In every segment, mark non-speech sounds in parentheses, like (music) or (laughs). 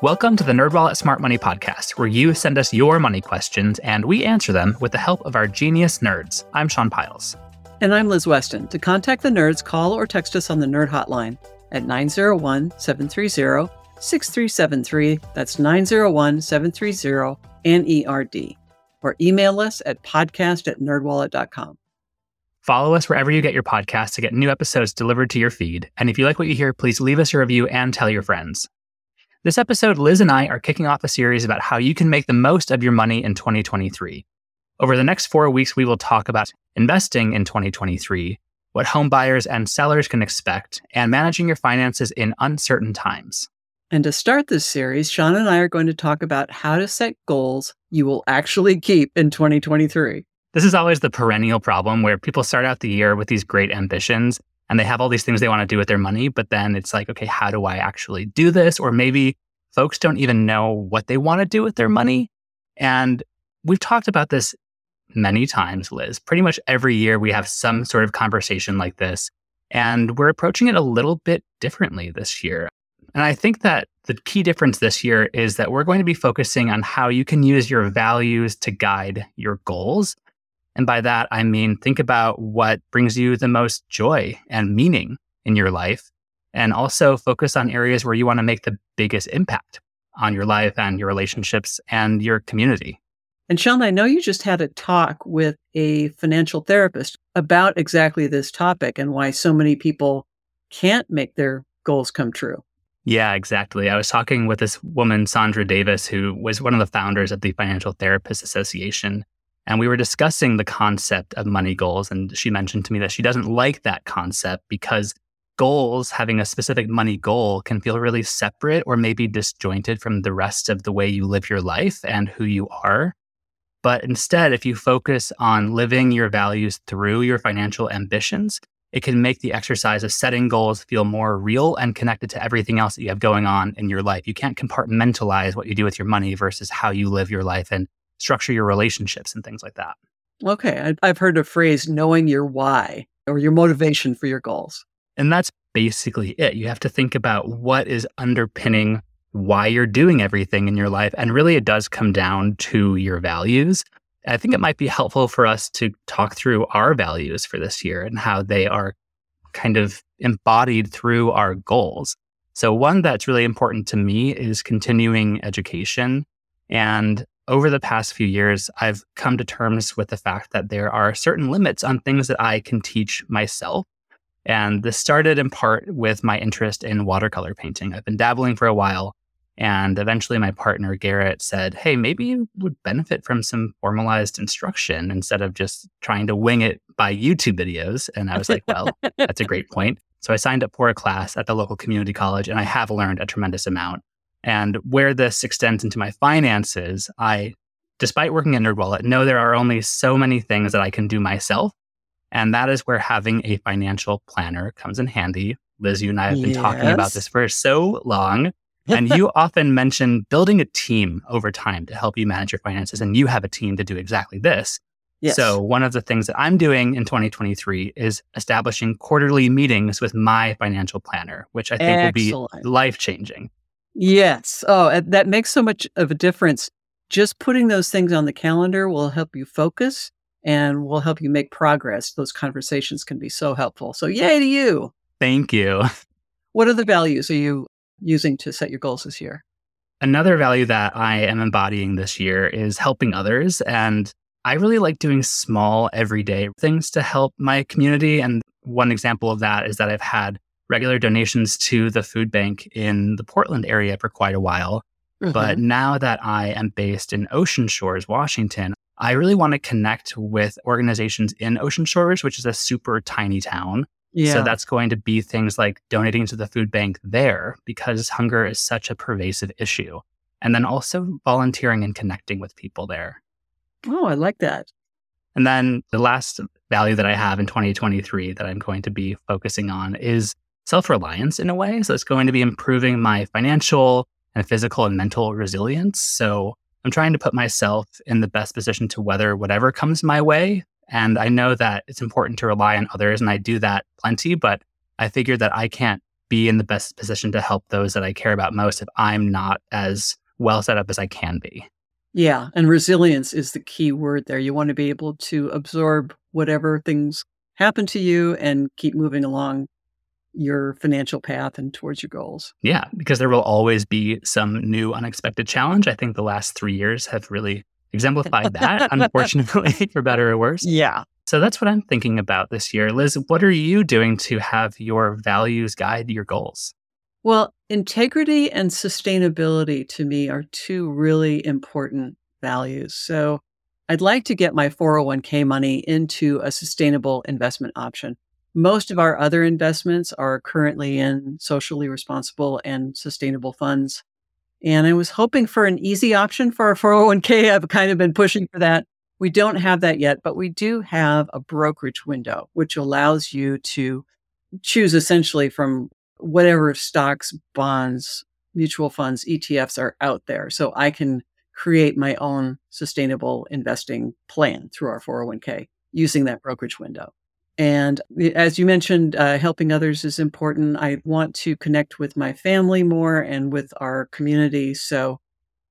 Welcome to the NerdWallet Smart Money Podcast, where you send us your money questions and we answer them with the help of our genius nerds. I'm Sean Pyles. And I'm Liz Weston. To contact the nerds, call or text us on the Nerd Hotline at 901 730 6373. That's 901 730 NERD. Or email us at podcast at nerdwallet.com. Follow us wherever you get your podcasts to get new episodes delivered to your feed. And if you like what you hear, please leave us a review and tell your friends. This episode, Liz and I are kicking off a series about how you can make the most of your money in 2023. Over the next four weeks, we will talk about investing in 2023, what home buyers and sellers can expect, and managing your finances in uncertain times. And to start this series, Sean and I are going to talk about how to set goals you will actually keep in 2023. This is always the perennial problem where people start out the year with these great ambitions and they have all these things they want to do with their money, but then it's like, okay, how do I actually do this? Or maybe folks don't even know what they want to do with their money. And we've talked about this many times, Liz. Pretty much every year we have some sort of conversation like this. And we're approaching it a little bit differently this year. And I think that the key difference this year is that we're going to be focusing on how you can use your values to guide your goals and by that, I mean, think about what brings you the most joy and meaning in your life. And also focus on areas where you want to make the biggest impact on your life and your relationships and your community. And Sean, I know you just had a talk with a financial therapist about exactly this topic and why so many people can't make their goals come true. Yeah, exactly. I was talking with this woman, Sandra Davis, who was one of the founders of the Financial Therapists Association. And we were discussing the concept of money goals. And she mentioned to me that she doesn't like that concept because goals, having a specific money goal, can feel really separate or maybe disjointed from the rest of the way you live your life and who you are. But instead, if you focus on living your values through your financial ambitions, it can make the exercise of setting goals feel more real and connected to everything else that you have going on in your life. You can't compartmentalize what you do with your money versus how you live your life and structure your relationships and things like that. Okay. I've heard a phrase, knowing your why or your motivation for your goals. And that's basically it. You have to think about what is underpinning why you're doing everything in your life. And really, it does come down to your values. I think it might be helpful for us to talk through our values for this year and how they are kind of embodied through our goals. So, one that's really important to me is continuing education. And over the past few years, I've come to terms with the fact that there are certain limits on things that I can teach myself. And this started in part with my interest in watercolor painting. I've been dabbling for a while. And eventually, my partner, Garrett, said, Hey, maybe you would benefit from some formalized instruction instead of just trying to wing it by YouTube videos. And I was like, Well, that's a great (laughs) point. So I signed up for a class at the local community college, and I have learned a tremendous amount. And where this extends into my finances, I, despite working at NerdWallet, know there are only so many things that I can do myself. And that is where having a financial planner comes in handy. Liz, you and I have been yes. talking about this for so long. And (laughs) you often mention building a team over time to help you manage your finances. And you have a team to do exactly this. Yes. So, one of the things that I'm doing in 2023 is establishing quarterly meetings with my financial planner, which I think Excellent. will be life changing. Yes. Oh, that makes so much of a difference. Just putting those things on the calendar will help you focus and will help you make progress. Those conversations can be so helpful. So, yay to you. Thank you. (laughs) What other values are you using to set your goals this year? Another value that I am embodying this year is helping others. And I really like doing small, everyday things to help my community. And one example of that is that I've had regular donations to the food bank in the Portland area for quite a while. Mm-hmm. But now that I am based in Ocean Shores, Washington, I really want to connect with organizations in Ocean Shores, which is a super tiny town. Yeah. So that's going to be things like donating to the food bank there because hunger is such a pervasive issue. And then also volunteering and connecting with people there. Oh, I like that. And then the last value that I have in 2023 that I'm going to be focusing on is self reliance in a way. So it's going to be improving my financial and physical and mental resilience. So I'm trying to put myself in the best position to weather whatever comes my way. And I know that it's important to rely on others, and I do that plenty, but I figured that I can't be in the best position to help those that I care about most if I'm not as well set up as I can be. Yeah. And resilience is the key word there. You want to be able to absorb whatever things happen to you and keep moving along your financial path and towards your goals. Yeah, because there will always be some new unexpected challenge. I think the last three years have really exemplified that, (laughs) unfortunately, (laughs) for better or worse. Yeah. So that's what I'm thinking about this year. Liz, what are you doing to have your values guide your goals? Well, integrity and sustainability to me are two really important values. So I'd like to get my 401k money into a sustainable investment option. Most of our other investments are currently in socially responsible and sustainable funds. And I was hoping for an easy option for our 401k. I've kind of been pushing for that. We don't have that yet, but we do have a brokerage window, which allows you to choose essentially from whatever stocks, bonds, mutual funds, ETFs are out there. So I can create my own sustainable investing plan through our 401k using that brokerage window. And as you mentioned, uh, helping others is important. I want to connect with my family more and with our community. So,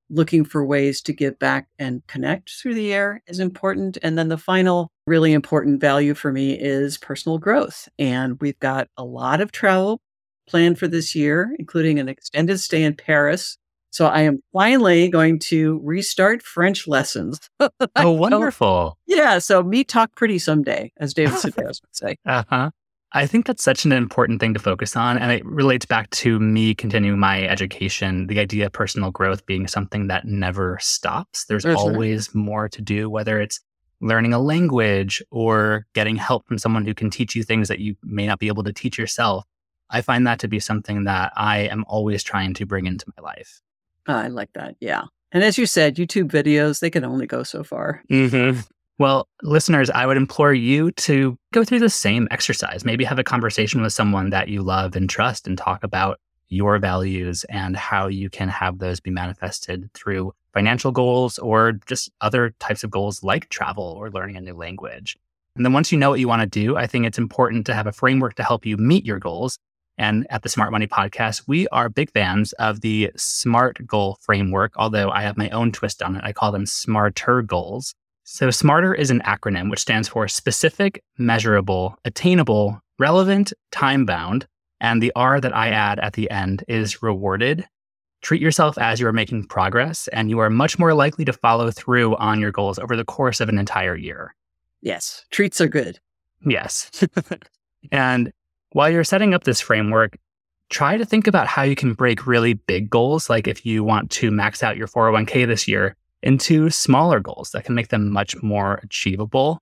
looking for ways to give back and connect through the air is important. And then the final really important value for me is personal growth. And we've got a lot of travel planned for this year, including an extended stay in Paris so I am finally going to restart French lessons. (laughs) oh, wonderful. yeah. So me talk pretty someday, as David (laughs) Sedaris would say. Uh huh. I think that's such an important thing to focus on. And it relates back to me continuing my education, the idea of personal growth being something that never stops. There's mm-hmm. always more to do, whether it's learning a language or getting help from someone who can teach you things that you may not be able to teach yourself. I find that to be something that I am always trying to bring into my life. I like that. Yeah. And as you said, YouTube videos, they can only go so far. Mm-hmm. Well, listeners, I would implore you to go through the same exercise. Maybe have a conversation with someone that you love and trust and talk about your values and how you can have those be manifested through financial goals or just other types of goals like travel or learning a new language. And then once you know what you want to do, I think it's important to have a framework to help you meet your goals and at the Smart Money Podcast, we are big fans of the SMART goal framework, although I have my own twist on it. I call them SMARTER goals. So, SMARTER is an acronym which stands for specific, measurable, attainable, relevant, time bound. And the R that I add at the end is rewarded. Treat yourself as you are making progress, and you are much more likely to follow through on your goals over the course of an entire year. Yes, treats are good. Yes. (laughs) and while you're setting up this framework, try to think about how you can break really big goals, like if you want to max out your 401k this year, into smaller goals that can make them much more achievable.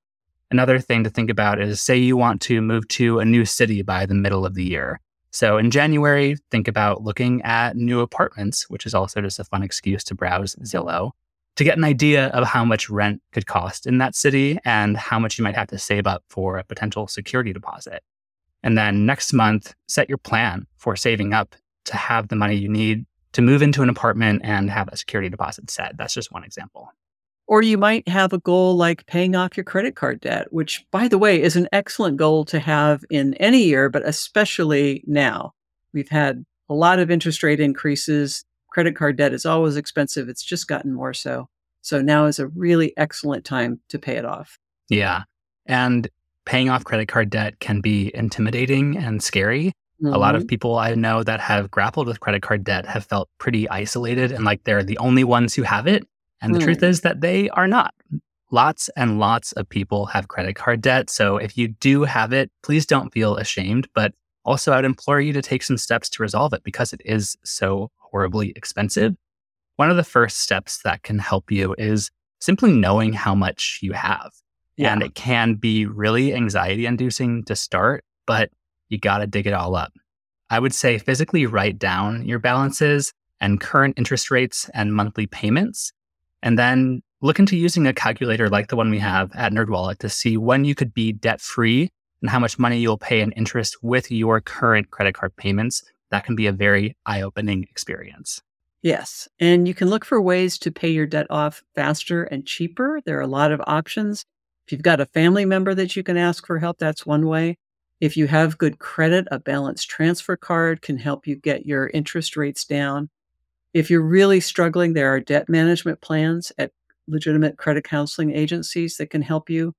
Another thing to think about is say you want to move to a new city by the middle of the year. So in January, think about looking at new apartments, which is also just a fun excuse to browse Zillow to get an idea of how much rent could cost in that city and how much you might have to save up for a potential security deposit. And then next month, set your plan for saving up to have the money you need to move into an apartment and have a security deposit set. That's just one example. Or you might have a goal like paying off your credit card debt, which, by the way, is an excellent goal to have in any year, but especially now. We've had a lot of interest rate increases. Credit card debt is always expensive. It's just gotten more so. So now is a really excellent time to pay it off. Yeah. And paying off credit card debt can be intimidating and scary. Mm-hmm. A lot of mm-hmm. people I know that have grappled with credit card debt have felt pretty isolated and like they're the only ones who have it. And the mm. truth is that they are not. Lots and lots of people have credit card debt. So if you do have it, please don't feel ashamed. But also, I would implore you to take some steps to resolve it because it is so horribly expensive. One of the first steps that can help you is simply knowing how much you have. Yeah. And it can be really anxiety inducing to start, but you got to dig it all up. I would say physically write down your balances and current interest rates and monthly payments. And then look into using a calculator like the one we have at NerdWallet to see when you could be debt free and how much money you'll pay in interest with your current credit card payments. That can be a very eye opening experience. Yes. And you can look for ways to pay your debt off faster and cheaper. There are a lot of options. If you've got a family member that you can ask for help, that's one way. If you have good credit, a balance transfer card can help you get your interest rates down. If you're really struggling, there are debt management plans at legitimate credit counseling agencies that can help you.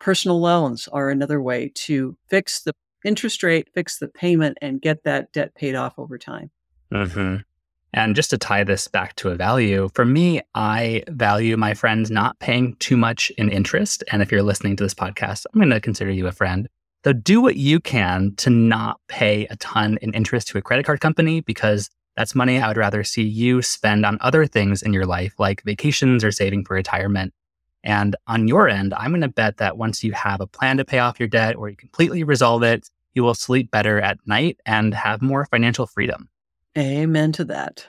Personal loans are another way to fix the interest rate, fix the payment, and get that debt paid off over time. Mm-hmm. And just to tie this back to a value, for me, I value my friends not paying too much in interest. And if you're listening to this podcast, I'm going to consider you a friend. So do what you can to not pay a ton in interest to a credit card company because that's money I would rather see you spend on other things in your life, like vacations or saving for retirement. And on your end, I'm going to bet that once you have a plan to pay off your debt or you completely resolve it, you will sleep better at night and have more financial freedom. Amen to that.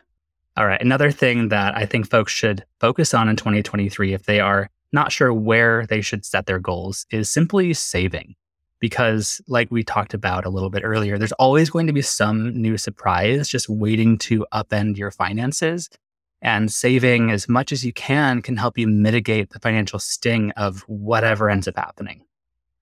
All right. Another thing that I think folks should focus on in 2023, if they are not sure where they should set their goals, is simply saving. Because, like we talked about a little bit earlier, there's always going to be some new surprise just waiting to upend your finances. And saving as much as you can can help you mitigate the financial sting of whatever ends up happening.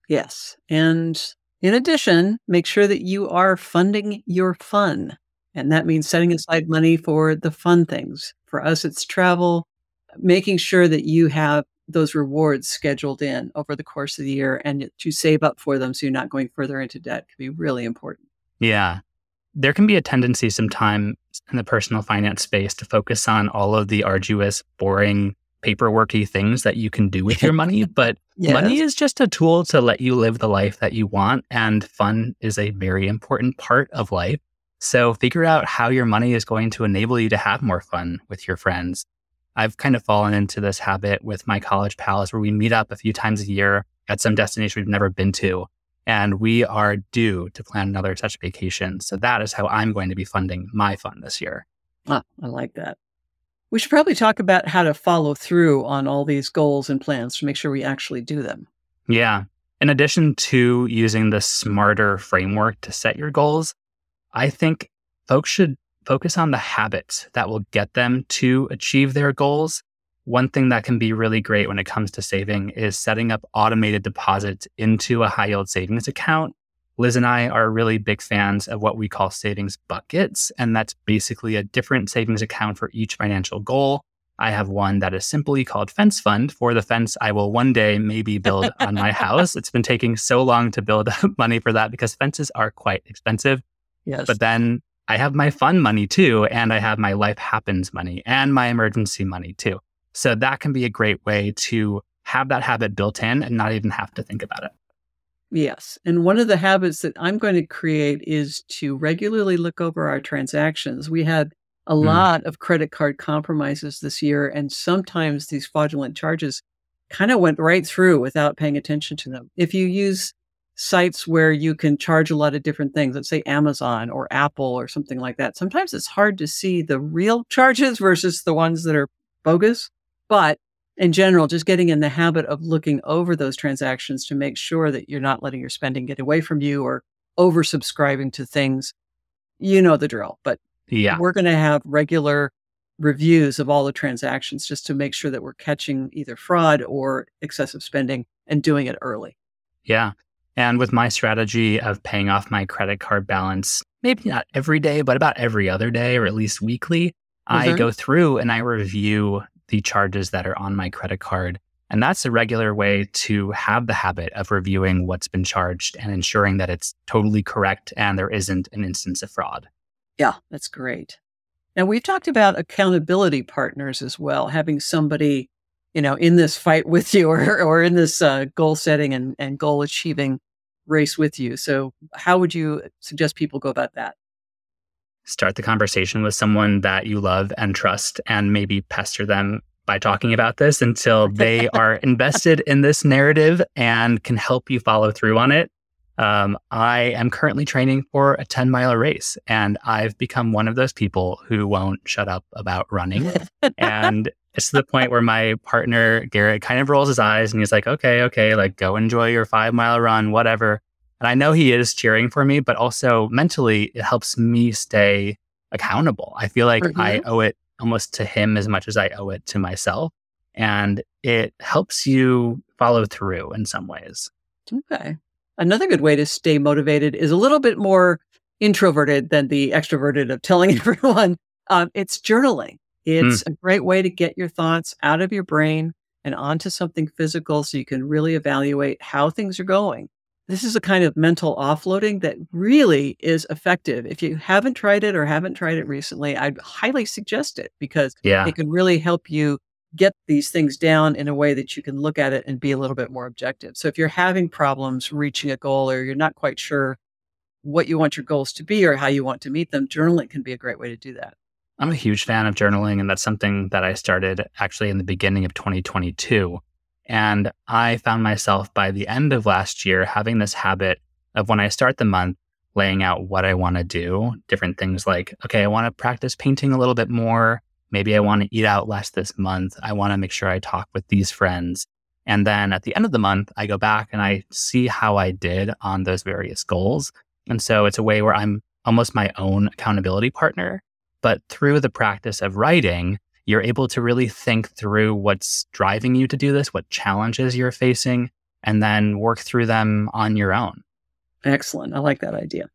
Yes. And in addition, make sure that you are funding your fun. And that means setting aside money for the fun things. For us, it's travel, making sure that you have those rewards scheduled in over the course of the year and to save up for them so you're not going further into debt can be really important. Yeah. There can be a tendency sometimes in the personal finance space to focus on all of the arduous, boring, paperworky things that you can do with your (laughs) money, but yes. money is just a tool to let you live the life that you want. And fun is a very important part of life. So figure out how your money is going to enable you to have more fun with your friends. I've kind of fallen into this habit with my college pals where we meet up a few times a year at some destination we've never been to. And we are due to plan another such vacation. So that is how I'm going to be funding my fun this year. Ah, I like that. We should probably talk about how to follow through on all these goals and plans to make sure we actually do them. Yeah. In addition to using the smarter framework to set your goals, I think folks should focus on the habits that will get them to achieve their goals. One thing that can be really great when it comes to saving is setting up automated deposits into a high yield savings account. Liz and I are really big fans of what we call savings buckets, and that's basically a different savings account for each financial goal. I have one that is simply called Fence Fund for the fence I will one day maybe build on my (laughs) house. It's been taking so long to build (laughs) money for that because fences are quite expensive. Yes. But then I have my fun money too, and I have my life happens money and my emergency money too. So that can be a great way to have that habit built in and not even have to think about it. Yes. And one of the habits that I'm going to create is to regularly look over our transactions. We had a mm. lot of credit card compromises this year, and sometimes these fraudulent charges kind of went right through without paying attention to them. If you use sites where you can charge a lot of different things, let's say Amazon or Apple or something like that, sometimes it's hard to see the real (laughs) charges versus the ones that are bogus. But in general, just getting in the habit of looking over those transactions to make sure that you're not letting your spending get away from you or oversubscribing to things. You know the drill, but yeah, we're going to have regular reviews of all the transactions just to make sure that we're catching either fraud or excessive spending and doing it early. Yeah. And with my strategy of paying off my credit card balance, maybe not every day, but about every other day or at least weekly, mm-hmm. I go through and I review the charges that are on my credit card. And that's a regular way to have the habit of reviewing what's been charged and ensuring that it's totally correct and there isn't an instance of fraud. Yeah, that's great. Now, we've talked about accountability partners as well, having somebody you know, in this fight with you or, or in this uh, goal setting and, and goal achieving race with you. So, how would you suggest people go about that? Start the conversation with someone that you love and trust, and maybe pester them by talking about this until they (laughs) are invested in this narrative and can help you follow through on it. Um, I am currently training for a 10 mile race, and I've become one of those people who won't shut up about running. (laughs) and it's to the point where my partner, Garrett, kind of rolls his eyes and he's like, okay, okay, like go enjoy your five mile run, whatever. And I know he is cheering for me, but also mentally, it helps me stay accountable. I feel like mm-hmm. I owe it almost to him as much as I owe it to myself. And it helps you follow through in some ways. Okay. Another good way to stay motivated is a little bit more introverted than the extroverted of telling (laughs) everyone. Um, it's journaling. It's mm. a great way to get your thoughts out of your brain and onto something physical so you can really evaluate how things are going. This is a kind of mental offloading that really is effective. If you haven't tried it or haven't tried it recently, I'd highly suggest it because yeah. it can really help you get these things down in a way that you can look at it and be a little bit more objective. So if you're having problems reaching a goal or you're not quite sure what you want your goals to be or how you want to meet them, journaling can be a great way to do that. I'm a huge fan of journaling, and that's something that I started actually in the beginning of 2022. And I found myself by the end of last year having this habit of when I start the month, laying out what I want to do, different things like, okay, I want to practice painting a little bit more. Maybe I want to eat out less this month. I want to make sure I talk with these friends. And then at the end of the month, I go back and I see how I did on those various goals. And so it's a way where I'm almost my own accountability partner. But through the practice of writing, you're able to really think through what's driving you to do this, what challenges you're facing, and then work through them on your own. Excellent. I like that idea.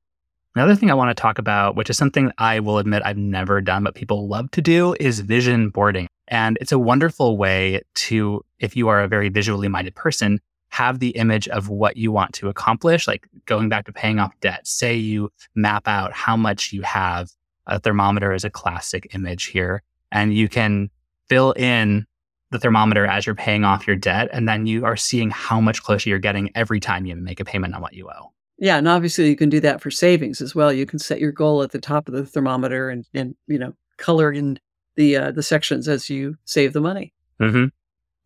Another thing I want to talk about, which is something I will admit I've never done, but people love to do, is vision boarding. And it's a wonderful way to, if you are a very visually minded person, have the image of what you want to accomplish, like going back to paying off debt. Say you map out how much you have. A thermometer is a classic image here. And you can fill in the thermometer as you're paying off your debt. And then you are seeing how much closer you're getting every time you make a payment on what you owe. Yeah, and obviously you can do that for savings as well. You can set your goal at the top of the thermometer and and you know color in the uh, the sections as you save the money. Mm-hmm.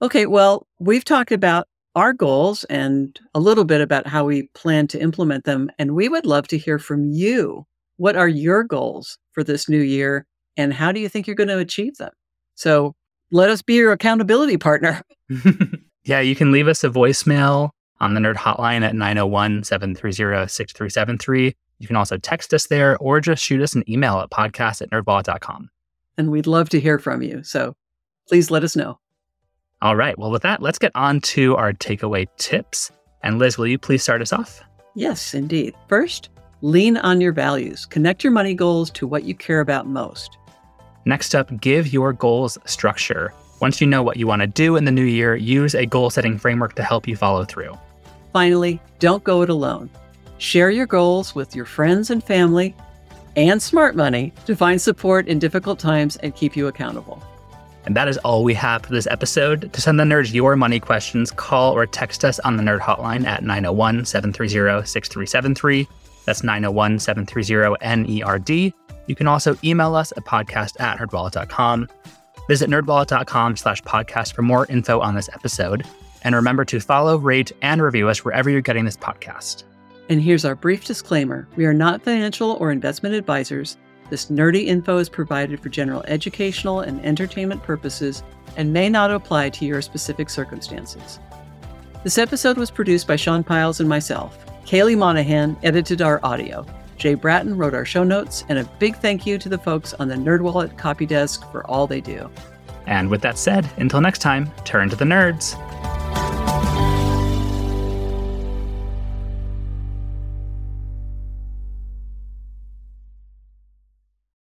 Okay, well we've talked about our goals and a little bit about how we plan to implement them, and we would love to hear from you. What are your goals for this new year, and how do you think you're going to achieve them? So let us be your accountability partner. (laughs) yeah, you can leave us a voicemail on the Nerd Hotline at 901 730 6373. You can also text us there or just shoot us an email at podcast at nerdwallet.com. And we'd love to hear from you. So please let us know. All right. Well, with that, let's get on to our takeaway tips. And Liz, will you please start us off? Yes, indeed. First, lean on your values. Connect your money goals to what you care about most. Next up, give your goals structure. Once you know what you want to do in the new year, use a goal setting framework to help you follow through. Finally, don't go it alone. Share your goals with your friends and family and smart money to find support in difficult times and keep you accountable. And that is all we have for this episode. To send the nerds your money questions, call or text us on the nerd hotline at 901 730 6373. That's 901 730 NERD. You can also email us at podcast at nerdwallet.com. Visit nerdwallet.com slash podcast for more info on this episode. And remember to follow, rate, and review us wherever you're getting this podcast. And here's our brief disclaimer we are not financial or investment advisors. This nerdy info is provided for general educational and entertainment purposes and may not apply to your specific circumstances. This episode was produced by Sean Pyles and myself. Kaely Monahan edited our audio. Jay Bratton wrote our show notes, and a big thank you to the folks on the NerdWallet copy desk for all they do. And with that said, until next time, turn to the nerds.